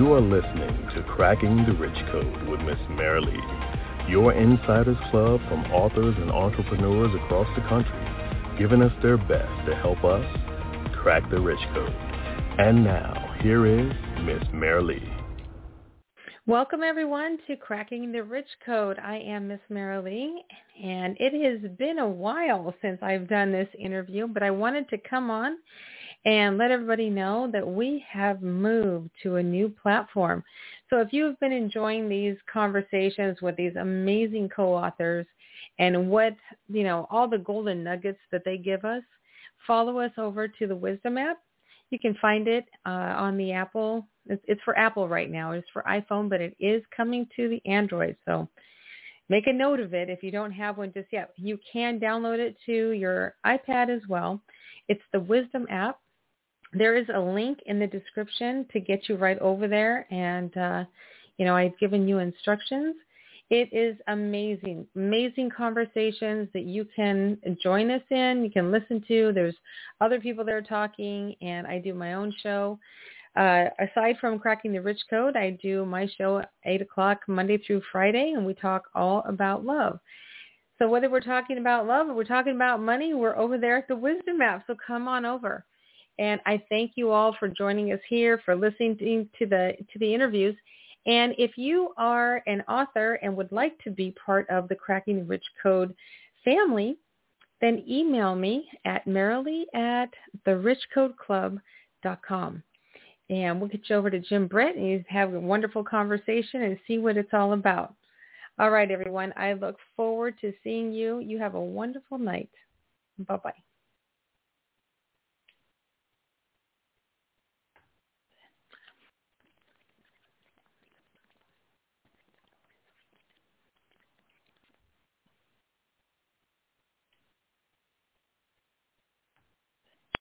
You are listening to Cracking the Rich Code with Miss Merrilee, your insiders club from authors and entrepreneurs across the country, giving us their best to help us crack the rich code. And now, here is Miss Merrilee. Welcome everyone to Cracking the Rich Code. I am Miss Merrilee, and it has been a while since I've done this interview, but I wanted to come on and let everybody know that we have moved to a new platform. So if you've been enjoying these conversations with these amazing co-authors and what, you know, all the golden nuggets that they give us, follow us over to the Wisdom app. You can find it uh, on the Apple. It's, it's for Apple right now. It's for iPhone, but it is coming to the Android. So make a note of it if you don't have one just yet. You can download it to your iPad as well. It's the Wisdom app. There is a link in the description to get you right over there. And, uh, you know, I've given you instructions. It is amazing, amazing conversations that you can join us in. You can listen to. There's other people there talking, and I do my own show. Uh, aside from cracking the rich code, I do my show at 8 o'clock Monday through Friday, and we talk all about love. So whether we're talking about love or we're talking about money, we're over there at the Wisdom app. So come on over. And I thank you all for joining us here, for listening to the to the interviews. And if you are an author and would like to be part of the Cracking the Rich Code family, then email me at merrilee at therichcodeclub.com. And we'll get you over to Jim Britt and have a wonderful conversation and see what it's all about. All right, everyone. I look forward to seeing you. You have a wonderful night. Bye-bye.